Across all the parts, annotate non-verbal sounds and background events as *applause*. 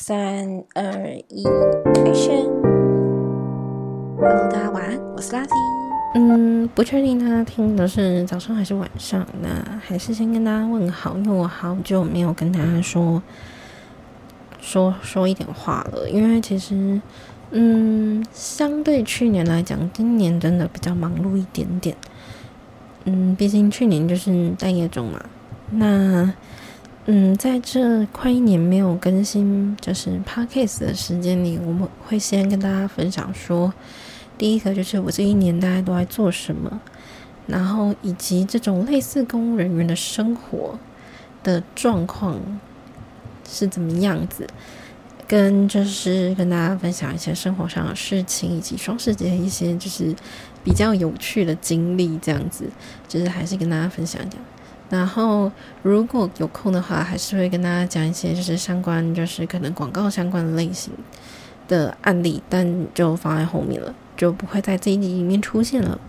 三二一，Action！Hello，大家晚安，我是 Lazy。嗯，不确定大家听的是早上还是晚上，那还是先跟大家问好，因为我好久没有跟大家说说说一点话了。因为其实，嗯，相对去年来讲，今年真的比较忙碌一点点。嗯，毕竟去年就是待业中嘛，那。嗯，在这快一年没有更新就是 podcast 的时间里，我们会先跟大家分享说，第一个就是我这一年大家都在做什么，然后以及这种类似公务人员的生活的状况是怎么样子，跟就是跟大家分享一些生活上的事情，以及双十节一些就是比较有趣的经历，这样子，就是还是跟大家分享一下。然后，如果有空的话，还是会跟大家讲一些就是相关，就是可能广告相关的类型的案例，但就放在后面了，就不会在这一集里面出现了。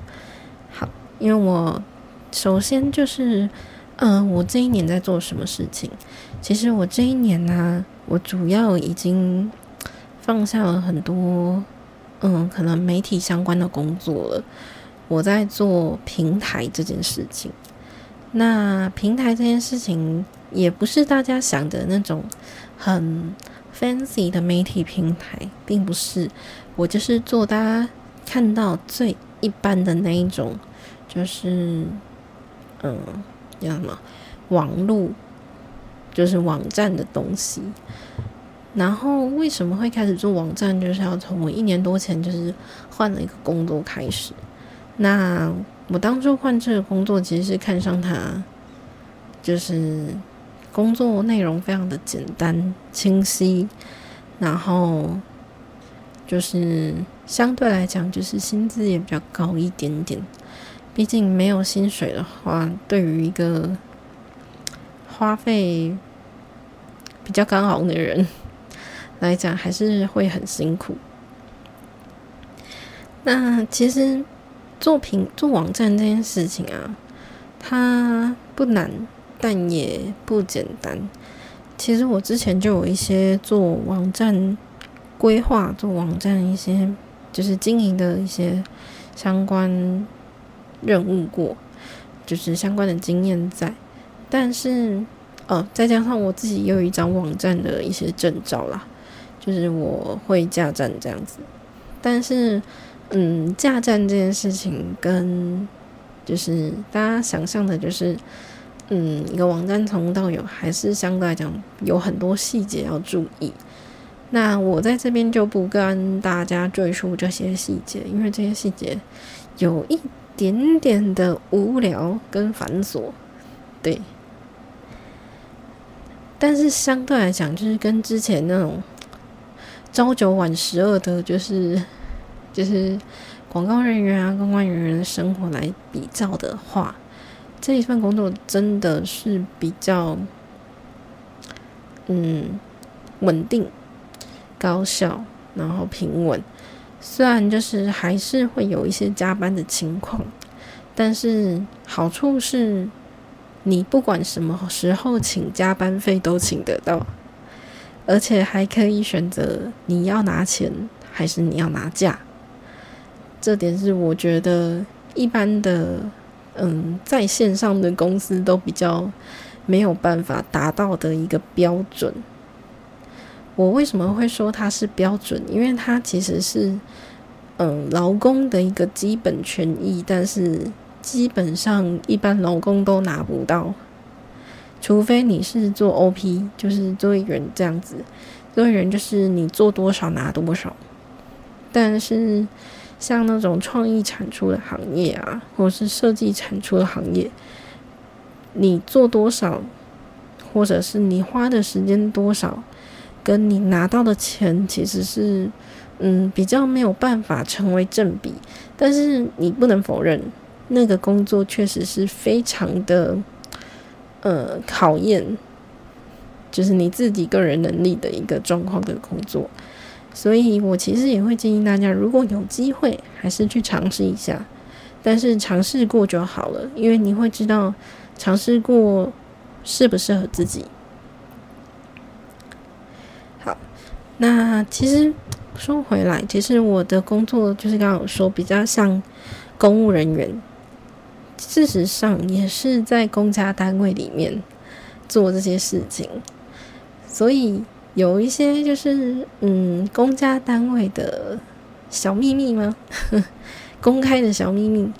好，因为我首先就是，嗯，我这一年在做什么事情？其实我这一年呢，我主要已经放下了很多，嗯，可能媒体相关的工作了。我在做平台这件事情。那平台这件事情也不是大家想的那种很 fancy 的媒体平台，并不是。我就是做大家看到最一般的那一种，就是嗯，叫什么网络，就是网站的东西。然后为什么会开始做网站，就是要从我一年多前就是换了一个工作开始。那我当初换这个工作，其实是看上它，就是工作内容非常的简单清晰，然后就是相对来讲，就是薪资也比较高一点点。毕竟没有薪水的话，对于一个花费比较刚好的人来讲，还是会很辛苦。那其实。做平做网站这件事情啊，它不难，但也不简单。其实我之前就有一些做网站规划、做网站一些就是经营的一些相关任务过，就是相关的经验在。但是，哦，再加上我自己有一张网站的一些证照啦，就是我会架站这样子。但是。嗯，架站这件事情跟就是大家想象的，就是嗯，一个网站从到有还是相对来讲有很多细节要注意。那我在这边就不跟大家赘述这些细节，因为这些细节有一点点的无聊跟繁琐，对。但是相对来讲，就是跟之前那种朝九晚十二的，就是。就是广告人员啊，公关人员的生活来比较的话，这一份工作真的是比较，嗯，稳定、高效，然后平稳。虽然就是还是会有一些加班的情况，但是好处是，你不管什么时候请加班费都请得到，而且还可以选择你要拿钱还是你要拿假。这点是我觉得一般的，嗯，在线上的公司都比较没有办法达到的一个标准。我为什么会说它是标准？因为它其实是，嗯，劳工的一个基本权益，但是基本上一般劳工都拿不到，除非你是做 OP，就是作业员这样子。作业员就是你做多少拿多少，但是。像那种创意产出的行业啊，或者是设计产出的行业，你做多少，或者是你花的时间多少，跟你拿到的钱其实是，嗯，比较没有办法成为正比。但是你不能否认，那个工作确实是非常的，呃，考验，就是你自己个人能力的一个状况的工作。所以我其实也会建议大家，如果有机会，还是去尝试一下。但是尝试过就好了，因为你会知道尝试过适不适合自己。好，那其实说回来，其实我的工作就是刚刚有说比较像公务人员，事实上也是在公家单位里面做这些事情，所以有一些就是嗯，公家单位的小秘密吗？*laughs* 公开的小秘密，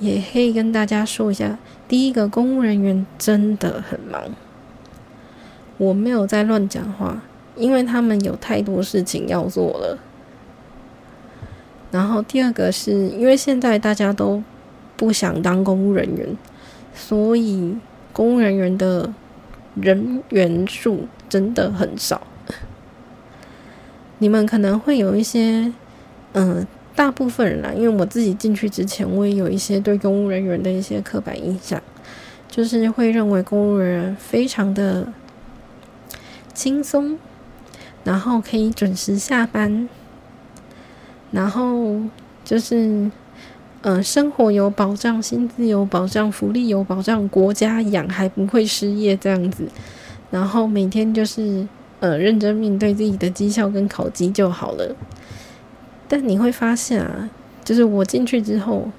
也可以跟大家说一下。第一个，公务人员真的很忙，我没有在乱讲话，因为他们有太多事情要做了。然后第二个是因为现在大家都不想当公务人员，所以公务人员的人员数真的很少。你们可能会有一些，嗯。大部分人啦，因为我自己进去之前，我也有一些对公务人员的一些刻板印象，就是会认为公务人员非常的轻松，然后可以准时下班，然后就是呃生活有保障，薪资有保障，福利有保障，国家养还不会失业这样子，然后每天就是呃认真面对自己的绩效跟考绩就好了。但你会发现啊，就是我进去之后，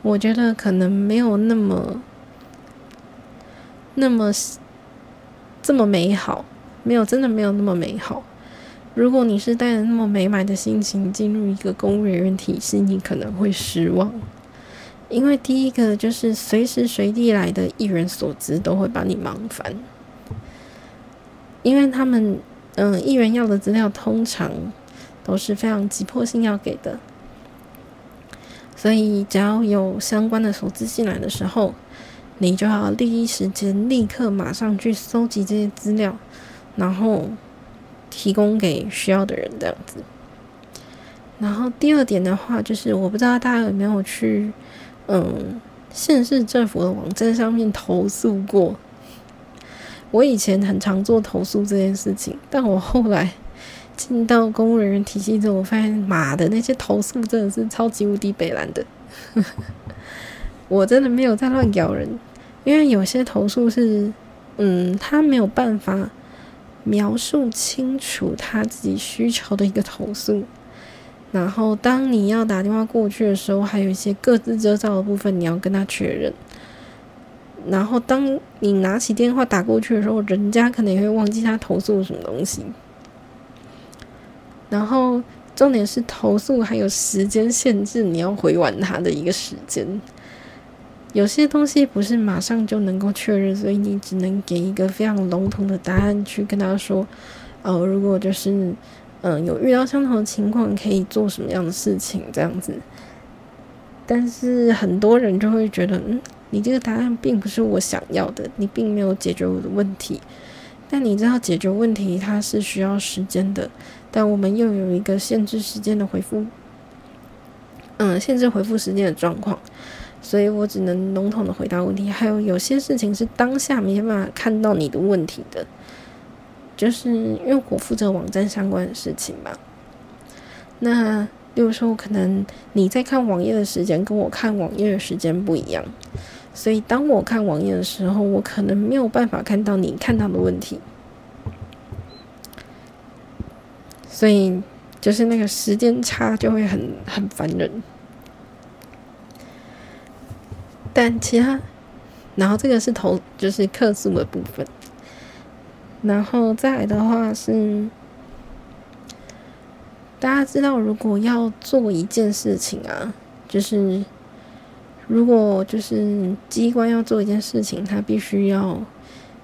我觉得可能没有那么、那么这么美好，没有真的没有那么美好。如果你是带着那么美满的心情进入一个公务人员体系，你可能会失望，因为第一个就是随时随地来的一人所知都会把你忙烦，因为他们嗯，议员要的资料通常。都是非常急迫性要给的，所以只要有相关的所资进来的时候，你就要第一时间立刻马上去搜集这些资料，然后提供给需要的人这样子。然后第二点的话，就是我不知道大家有没有去嗯县市政府的网站上面投诉过。我以前很常做投诉这件事情，但我后来。进到公务人员体系之后，我发现妈的那些投诉真的是超级无敌北蓝的。*laughs* 我真的没有在乱咬人，因为有些投诉是，嗯，他没有办法描述清楚他自己需求的一个投诉。然后当你要打电话过去的时候，还有一些各自遮罩的部分，你要跟他确认。然后当你拿起电话打过去的时候，人家可能也会忘记他投诉什么东西。然后重点是投诉还有时间限制，你要回完他的一个时间。有些东西不是马上就能够确认，所以你只能给一个非常笼统的答案去跟他说：“哦，如果就是嗯有遇到相同的情况，可以做什么样的事情这样子。”但是很多人就会觉得，嗯，你这个答案并不是我想要的，你并没有解决我的问题。但你知道解决问题它是需要时间的。但我们又有一个限制时间的回复，嗯，限制回复时间的状况，所以我只能笼统的回答问题。还有有些事情是当下没办法看到你的问题的，就是因为我负责网站相关的事情嘛。那例如说，可能你在看网页的时间跟我看网页的时间不一样，所以当我看网页的时候，我可能没有办法看到你看到的问题。所以就是那个时间差就会很很烦人，但其他，然后这个是投就是客诉的部分，然后再来的话是，大家知道如果要做一件事情啊，就是如果就是机关要做一件事情，他必须要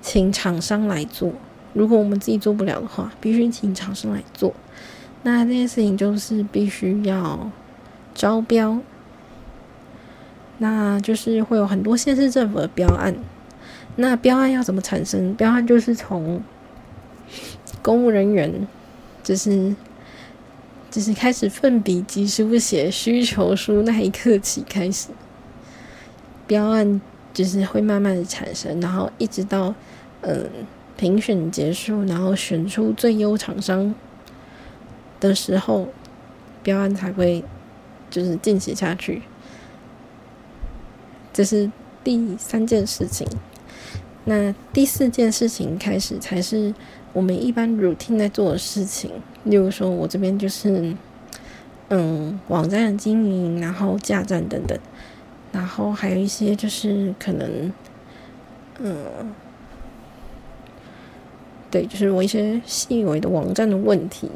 请厂商来做。如果我们自己做不了的话，必须请厂商来做。那这件事情就是必须要招标，那就是会有很多县市政府的标案。那标案要怎么产生？标案就是从公务人员，就是就是开始奋笔疾书写需求书那一刻起开始，标案就是会慢慢的产生，然后一直到嗯。评选结束，然后选出最优厂商的时候，标案才会就是进行下去。这是第三件事情。那第四件事情开始才是我们一般 routine 在做的事情。例如说，我这边就是，嗯，网站的经营，然后架站等等，然后还有一些就是可能，嗯，对，就是我一些细微的网站的问题，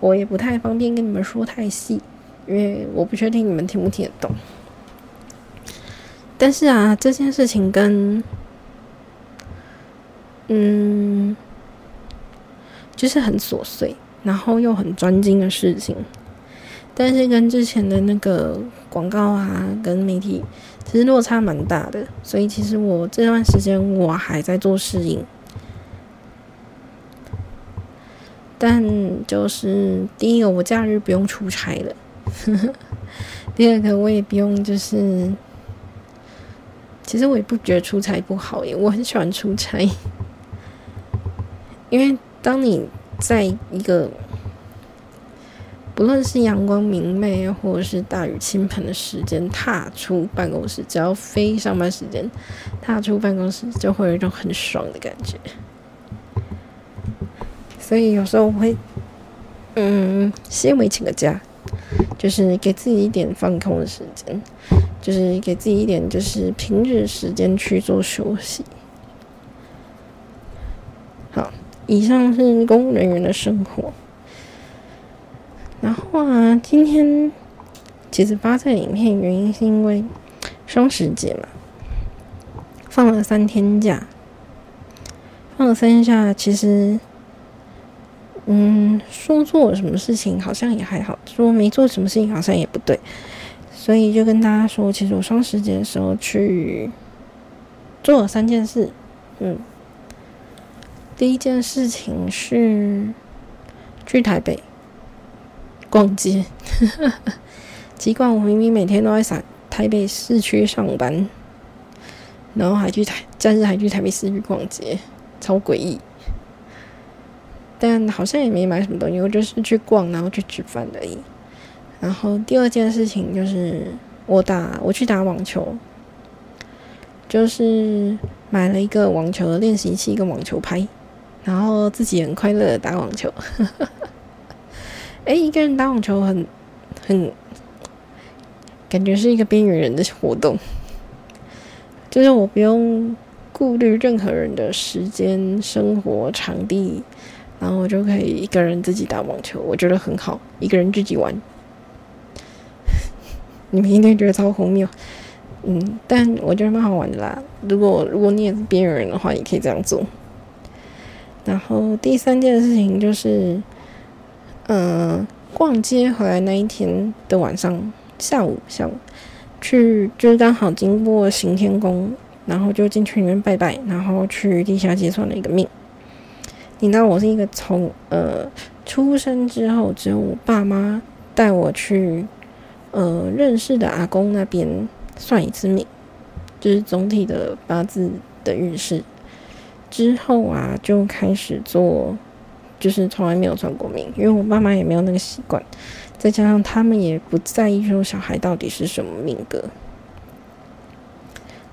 我也不太方便跟你们说太细，因为我不确定你们听不听得懂。但是啊，这件事情跟，嗯，就是很琐碎，然后又很专精的事情，但是跟之前的那个广告啊，跟媒体其实落差蛮大的，所以其实我这段时间我还在做适应，但就是第一个，我假日不用出差了，*laughs* 第二个我也不用就是。其实我也不觉得出差不好耶，我很喜欢出差，*laughs* 因为当你在一个不论是阳光明媚或者是大雨倾盆的时间踏出办公室，只要非上班时间踏出办公室，就会有一种很爽的感觉。所以有时候我会，嗯，先微请个假，就是给自己一点放空的时间。就是给自己一点，就是平日时间去做休息。好，以上是公务人员的生活。然后啊，今天其实发这个影片原因是因为双十节嘛，放了三天假，放了三天假，其实，嗯，说做什么事情好像也还好，说没做什么事情好像也不对。所以就跟大家说，其实我双十节的时候去做了三件事。嗯，第一件事情是去台北逛街。*laughs* 奇怪，我明明每天都在台台北市区上班，然后还去台假日还去台北市区逛街，超诡异。但好像也没买什么东西，我就是去逛，然后去吃饭而已。然后第二件事情就是我打我去打网球，就是买了一个网球的练习器，一个网球拍，然后自己很快乐打网球。*laughs* 哎，一个人打网球很很感觉是一个边缘人的活动，就是我不用顾虑任何人的时间、生活、场地，然后我就可以一个人自己打网球，我觉得很好，一个人自己玩。*laughs* 你们一定觉得超荒谬，嗯，但我觉得蛮好玩的啦。如果如果你也是边缘人的话，也可以这样做。然后第三件事情就是，嗯，逛街回来那一天的晚上，下午下午去，就是刚好经过行天宫，然后就进去里面拜拜，然后去地下街算了一个命。你知道我是一个从呃出生之后，只有我爸妈带我去。呃，认识的阿公那边算一次命，就是总体的八字的运势。之后啊，就开始做，就是从来没有算过命，因为我爸妈也没有那个习惯，再加上他们也不在意说小孩到底是什么命格。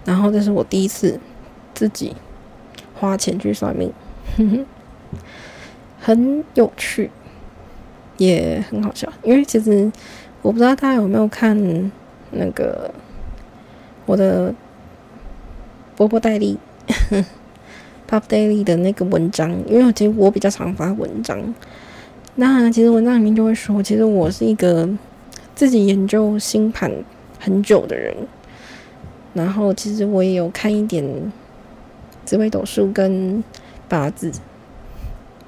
然后这是我第一次自己花钱去算命，*laughs* 很有趣，也很好笑，因为其实。我不知道大家有没有看那个我的波波戴利 *laughs* Pop Daily 的那个文章，因为其实我比较常发文章。那其实文章里面就会说，其实我是一个自己研究星盘很久的人。然后其实我也有看一点紫微斗数跟八字，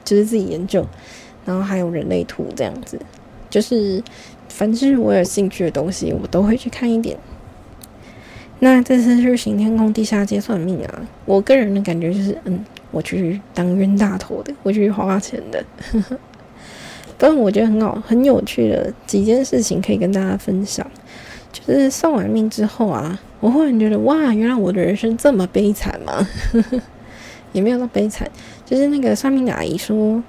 就是自己研究。然后还有人类图这样子，就是。反正我有兴趣的东西，我都会去看一点。那这次去行天宫地下街算命啊，我个人的感觉就是，嗯，我去当冤大头的，我去花钱的。*laughs* 但我觉得很好、很有趣的几件事情可以跟大家分享。就是算完命之后啊，我忽然觉得，哇，原来我的人生这么悲惨吗？*laughs* 也没有那么悲惨，就是那个算命的阿姨说，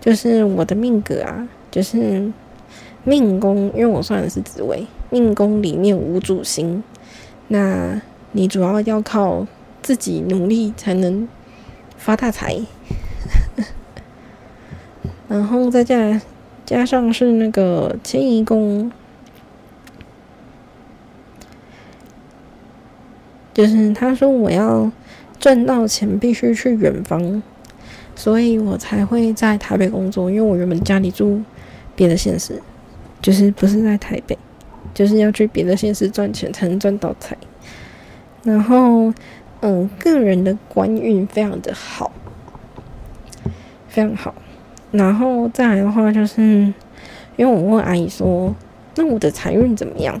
就是我的命格啊，就是。命宫，因为我算的是紫微，命宫里面无主星，那你主要要靠自己努力才能发大财，*laughs* 然后再加加上是那个迁移宫，就是他说我要赚到钱必须去远方，所以我才会在台北工作，因为我原本家里住别的县市，就是不是在台北，就是要去别的县市赚钱才能赚到财，然后。嗯，个人的官运非常的好，非常好。然后再来的话，就是因为我问阿姨说：“那我的财运怎么样？”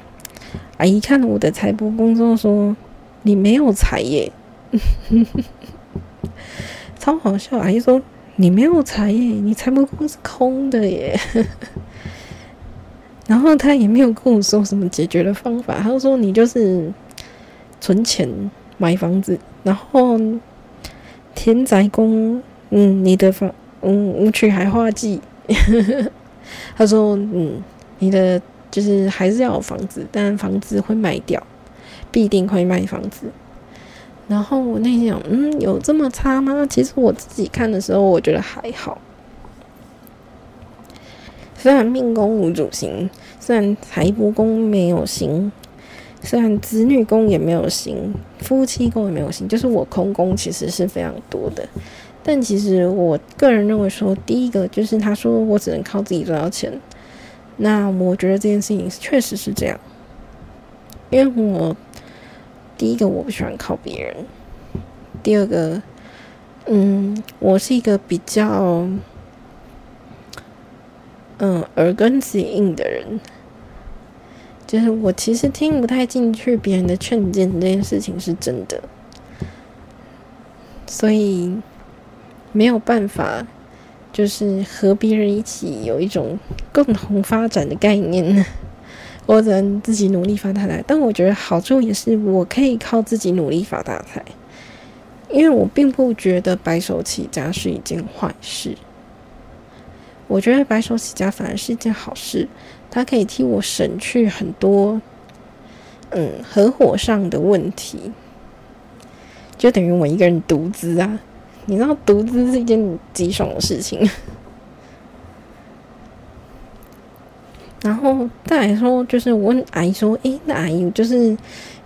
阿姨看了我的财帛宫之后说：“你没有财耶，*laughs* 超好笑。”阿姨说：“你没有财耶，你财帛宫是空的耶。”然后他也没有跟我说什么解决的方法，他说：“你就是存钱。”买房子，然后田宅宫，嗯，你的房，嗯，无取还花季。*laughs* 他说，嗯，你的就是还是要有房子，但房子会卖掉，必定会卖房子。然后我那想，嗯，有这么差吗？其实我自己看的时候，我觉得还好。虽然命宫无主星，虽然财帛宫没有星。虽然子女宫也没有行，夫妻宫也没有行，就是我空宫其实是非常多的。但其实我个人认为说，第一个就是他说我只能靠自己赚到钱，那我觉得这件事情确实是这样。因为我第一个我不喜欢靠别人，第二个，嗯，我是一个比较嗯耳根子硬的人。就是我其实听不太进去别人的劝谏，这件事情是真的，所以没有办法，就是和别人一起有一种共同发展的概念呢。我只能自己努力发大财，但我觉得好处也是我可以靠自己努力发大财，因为我并不觉得白手起家是一件坏事。我觉得白手起家反而是一件好事。他可以替我省去很多，嗯，合伙上的问题，就等于我一个人独资啊。你知道，独资是一件极爽的事情。*laughs* 然后再来说，就是我问阿姨说：“诶，那阿姨就是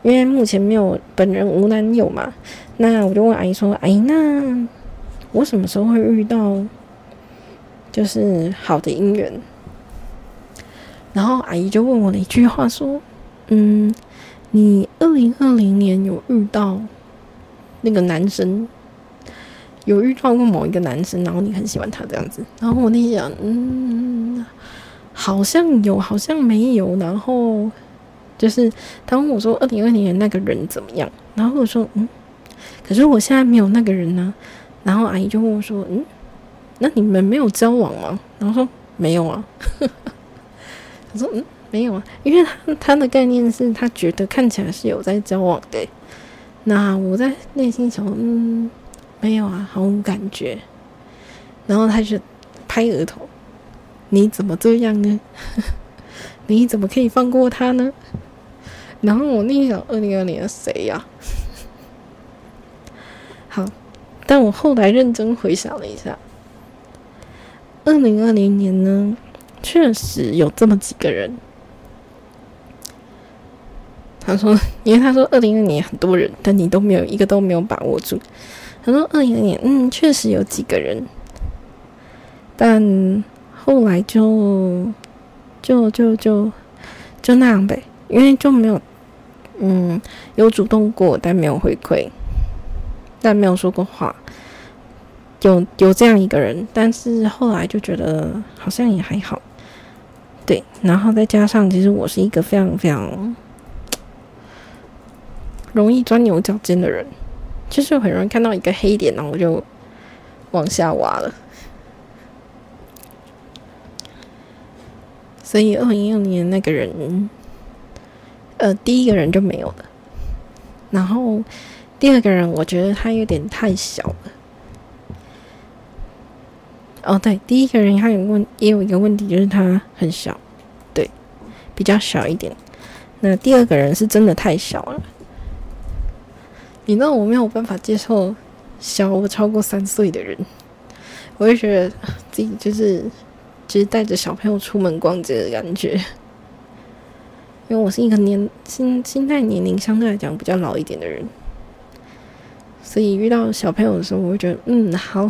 因为目前没有本人无男友嘛，那我就问阿姨说：‘阿姨，那我什么时候会遇到就是好的姻缘？’”然后阿姨就问我了一句话，说：“嗯，你二零二零年有遇到那个男生，有遇到过某一个男生，然后你很喜欢他这样子。”然后我那想，嗯，好像有，好像没有。然后就是他问我说：“二零二零年那个人怎么样？”然后我说：“嗯，可是我现在没有那个人呢。”然后阿姨就问我说：“嗯，那你们没有交往吗？”然后说：“没有啊。*laughs* ”他说嗯，没有啊，因为他他的概念是他觉得看起来是有在交往的，那我在内心想，嗯，没有啊，毫无感觉。然后他就拍额头，你怎么这样呢？*laughs* 你怎么可以放过他呢？然后我内想，二零二零谁呀？*laughs* 好，但我后来认真回想了一下，二零二零年呢？确实有这么几个人，他说，*laughs* 因为他说二零二年很多人，但你都没有一个都没有把握住。他说二零二年，嗯，确实有几个人，但后来就就就就就那样呗，因为就没有，嗯，有主动过，但没有回馈，但没有说过话。有有这样一个人，但是后来就觉得好像也还好。对，然后再加上，其实我是一个非常非常容易钻牛角尖的人，就是很容易看到一个黑点，然后我就往下挖了。所以二零一六年那个人，呃，第一个人就没有了。然后第二个人，我觉得他有点太小了。哦，对，第一个人他有问，也有一个问题，就是他很小，对，比较小一点。那第二个人是真的太小了，你知道我没有办法接受小我超过三岁的人，我会觉得自己就是就是带着小朋友出门逛街的感觉。因为我是一个年心心态年龄相对来讲比较老一点的人，所以遇到小朋友的时候，我会觉得嗯好，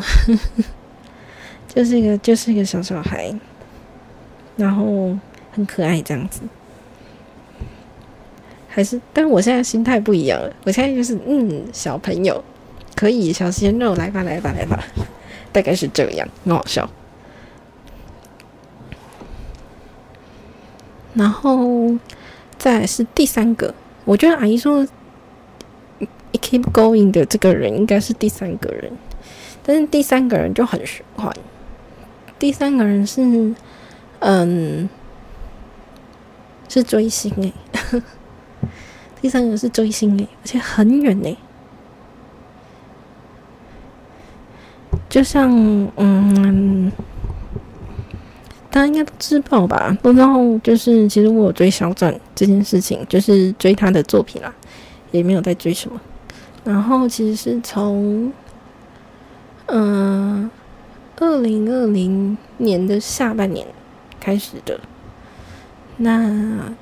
就是一个就是一个小小孩，然后很可爱这样子。还是，但我现在心态不一样了。我现在就是嗯，小朋友可以小鲜肉来吧，来吧，来吧，大概是这样，很好笑。然后再是第三个，我觉得阿姨说 “keep going” 的这个人应该是第三个人，但是第三个人就很玄幻。第三个人是嗯，是追星诶。*laughs* 第三个是追星诶，而且很远诶。就像嗯，大家应该都知道吧？不知道，就是其实我有追小转这件事情，就是追他的作品啦，也没有在追什么。然后其实是从嗯二零二零年的下半年开始的，那。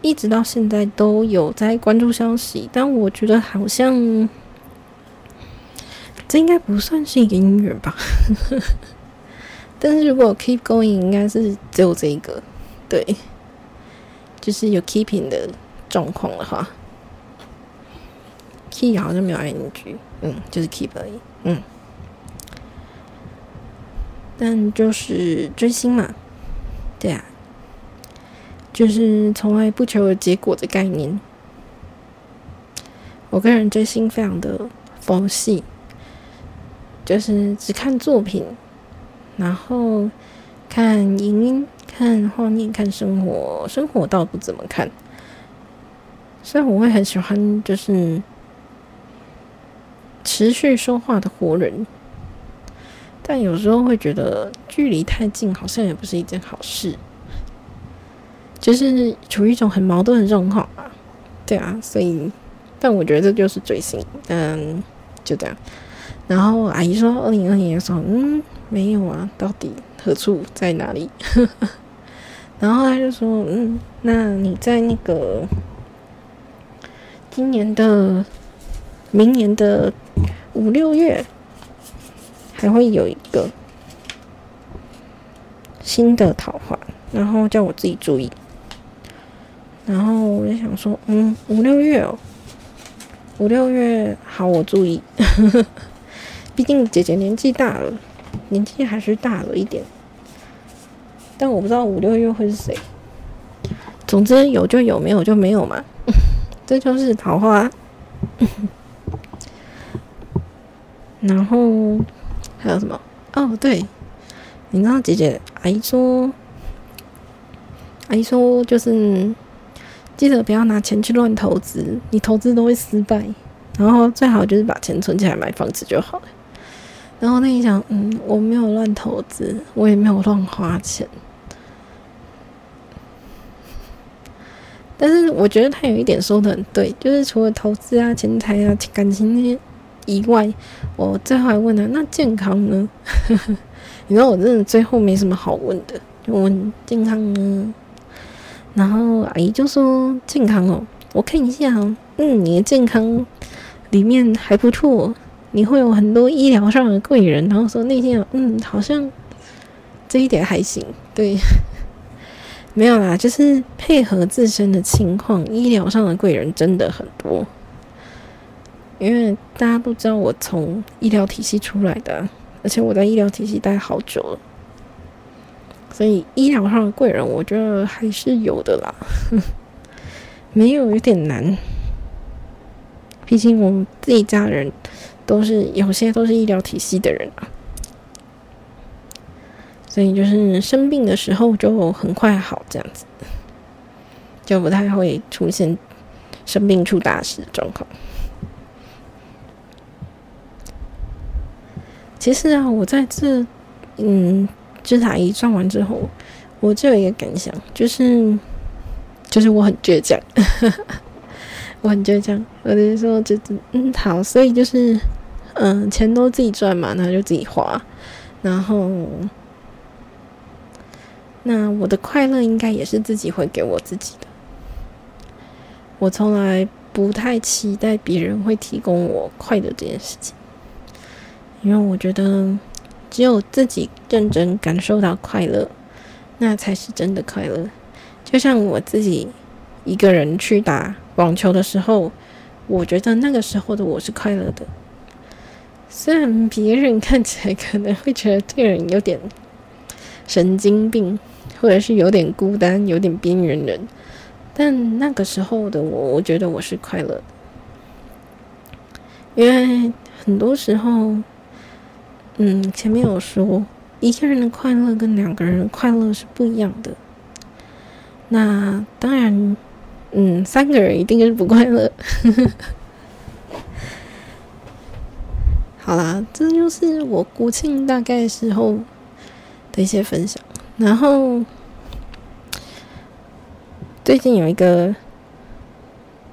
一直到现在都有在关注消息，但我觉得好像这应该不算是一个音乐吧。*laughs* 但是如果 keep going，应该是只有这一个，对，就是有 keeping 的状况的话，keep 好像没有 ing，嗯，就是 keep 而已，嗯。但就是追星嘛，对啊。就是从来不求结果的概念。我个人追星非常的佛系，就是只看作品，然后看影音、看画面、看生活。生活倒不怎么看，虽然我会很喜欢，就是持续说话的活人，但有时候会觉得距离太近，好像也不是一件好事。就是处于一种很矛盾的状况吧，对啊，所以，但我觉得这就是追星，嗯，就这样。然后阿姨说，二零二年的时候，嗯，没有啊，到底何处在哪里？*laughs* 然后他就说，嗯，那你在那个今年的、明年的五六月，还会有一个新的桃花，然后叫我自己注意。然后我就想说，嗯，五六月哦，五六月好，我注意。*laughs* 毕竟姐姐年纪大了，年纪还是大了一点。但我不知道五六月会是谁。总之有就有，没有就没有嘛。*laughs* 这就是桃花。*laughs* 然后还有什么？哦，对，你知道姐姐阿姨说，阿姨说就是。记得不要拿钱去乱投资，你投资都会失败。然后最好就是把钱存起来买房子就好了。然后那一想，嗯，我没有乱投资，我也没有乱花钱。但是我觉得他有一点说的很对，就是除了投资啊、钱财啊、感情那些以外，我最后还问他，那健康呢？*laughs* 你知道我真的最后没什么好问的，就问健康呢。然后阿姨就说：“健康哦，我看一下哦，嗯，你的健康里面还不错，你会有很多医疗上的贵人。”然后说那天，嗯，好像这一点还行。对，*laughs* 没有啦，就是配合自身的情况，医疗上的贵人真的很多。因为大家都知道我从医疗体系出来的，而且我在医疗体系待好久了。所以医疗上的贵人，我觉得还是有的啦，*laughs* 没有有点难。毕竟我们自己家人都是有些都是医疗体系的人啊，所以就是生病的时候就很快好，这样子就不太会出现生病出大事的状况。其实啊，我在这，嗯。这台一转完之后，我就有一个感想，就是，就是我很倔强。*laughs* 我很倔强，我就说就嗯好，所以就是嗯钱都自己赚嘛，然后就自己花，然后那我的快乐应该也是自己会给我自己的。我从来不太期待别人会提供我快乐这件事情，因为我觉得只有自己认真感受到快乐，那才是真的快乐。就像我自己一个人去打网球的时候，我觉得那个时候的我是快乐的。虽然别人看起来可能会觉得这个人有点神经病，或者是有点孤单、有点边缘人。但那个时候的我，我觉得我是快乐的，因为很多时候，嗯，前面有说，一个人的快乐跟两个人的快乐是不一样的。那当然，嗯，三个人一定是不快乐。*laughs* 好啦，这就是我国庆大概时候的一些分享，然后。最近有一个，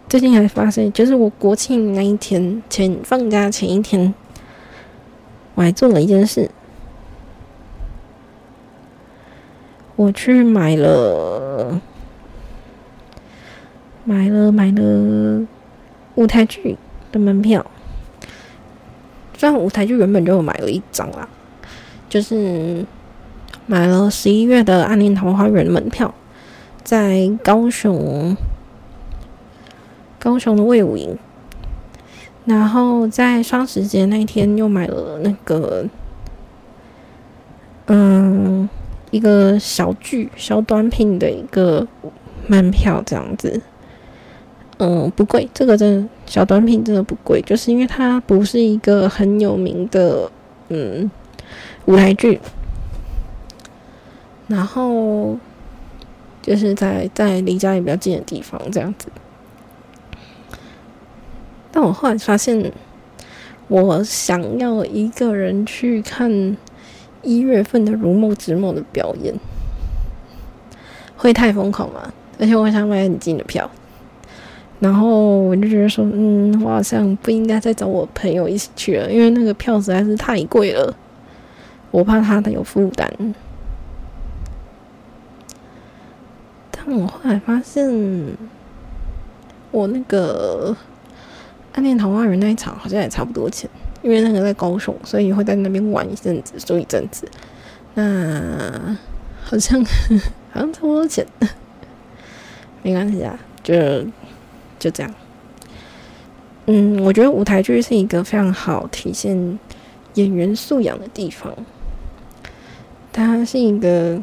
最近还发生，就是我国庆那一天前放假前一天，我还做了一件事，我去买了买了买了舞台剧的门票。虽然舞台剧原本就有买了一张啦，就是买了十一月的《暗恋桃花源》门票。在高雄，高雄的魏武营，然后在双十节那一天又买了那个，嗯，一个小剧小短品的一个门票，这样子，嗯，不贵，这个真的小短品真的不贵，就是因为它不是一个很有名的嗯舞台剧，然后。就是在在离家里比较近的地方这样子，但我后来发现，我想要一个人去看一月份的《如梦之梦》的表演，会太疯狂吗？而且我想买很近的票，然后我就觉得说，嗯，我好像不应该再找我朋友一起去了，因为那个票实在是太贵了，我怕他的有负担。但我后来发现，我那个《暗恋桃花源》那一场好像也差不多钱，因为那个在高雄，所以会在那边玩一阵子，住一阵子。那好像 *laughs* 好像差不多钱，*laughs* 没关系啊，就就这样。嗯，我觉得舞台剧是一个非常好体现演员素养的地方，它是一个，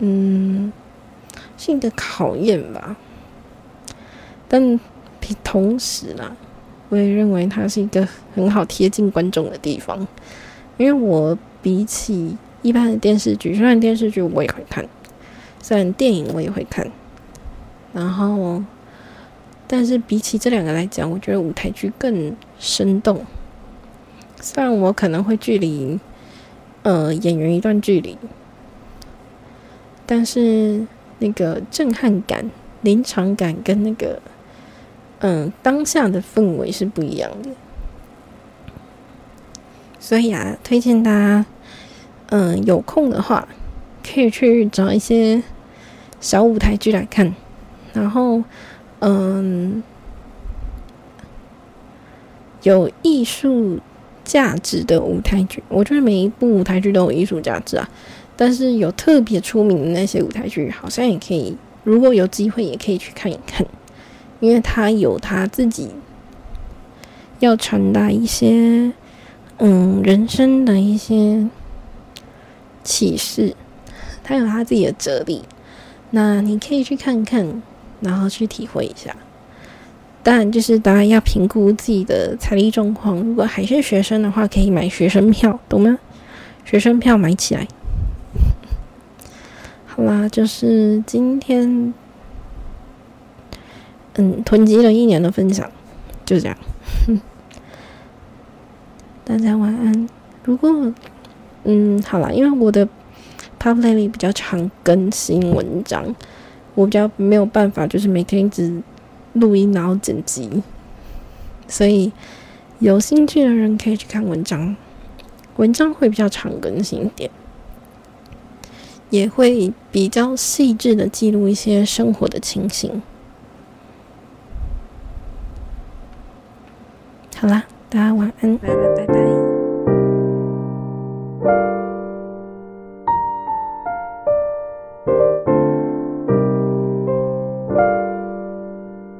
嗯。性的考验吧，但同时呢，我也认为它是一个很好贴近观众的地方。因为我比起一般的电视剧，虽然电视剧我也会看，虽然电影我也会看，然后，但是比起这两个来讲，我觉得舞台剧更生动。虽然我可能会距离呃演员一段距离，但是。那个震撼感、临场感跟那个嗯当下的氛围是不一样的，所以啊，推荐大家嗯有空的话可以去找一些小舞台剧来看，然后嗯有艺术价值的舞台剧，我觉得每一部舞台剧都有艺术价值啊。但是有特别出名的那些舞台剧，好像也可以，如果有机会也可以去看一看，因为他有他自己要传达一些嗯人生的一些启示，他有他自己的哲理，那你可以去看看，然后去体会一下。当然，就是大家要评估自己的财力状况，如果还是学生的话，可以买学生票，懂吗？学生票买起来。好啦，就是今天，嗯，囤积了一年的分享，就这样。*laughs* 大家晚安，如果嗯好啦，因为我的 publicly 比较常更新文章，我比较没有办法，就是每天只录音，然后剪辑。所以有兴趣的人可以去看文章，文章会比较常更新一点。也会比较细致的记录一些生活的情形。好啦大家晚安。拜拜拜拜。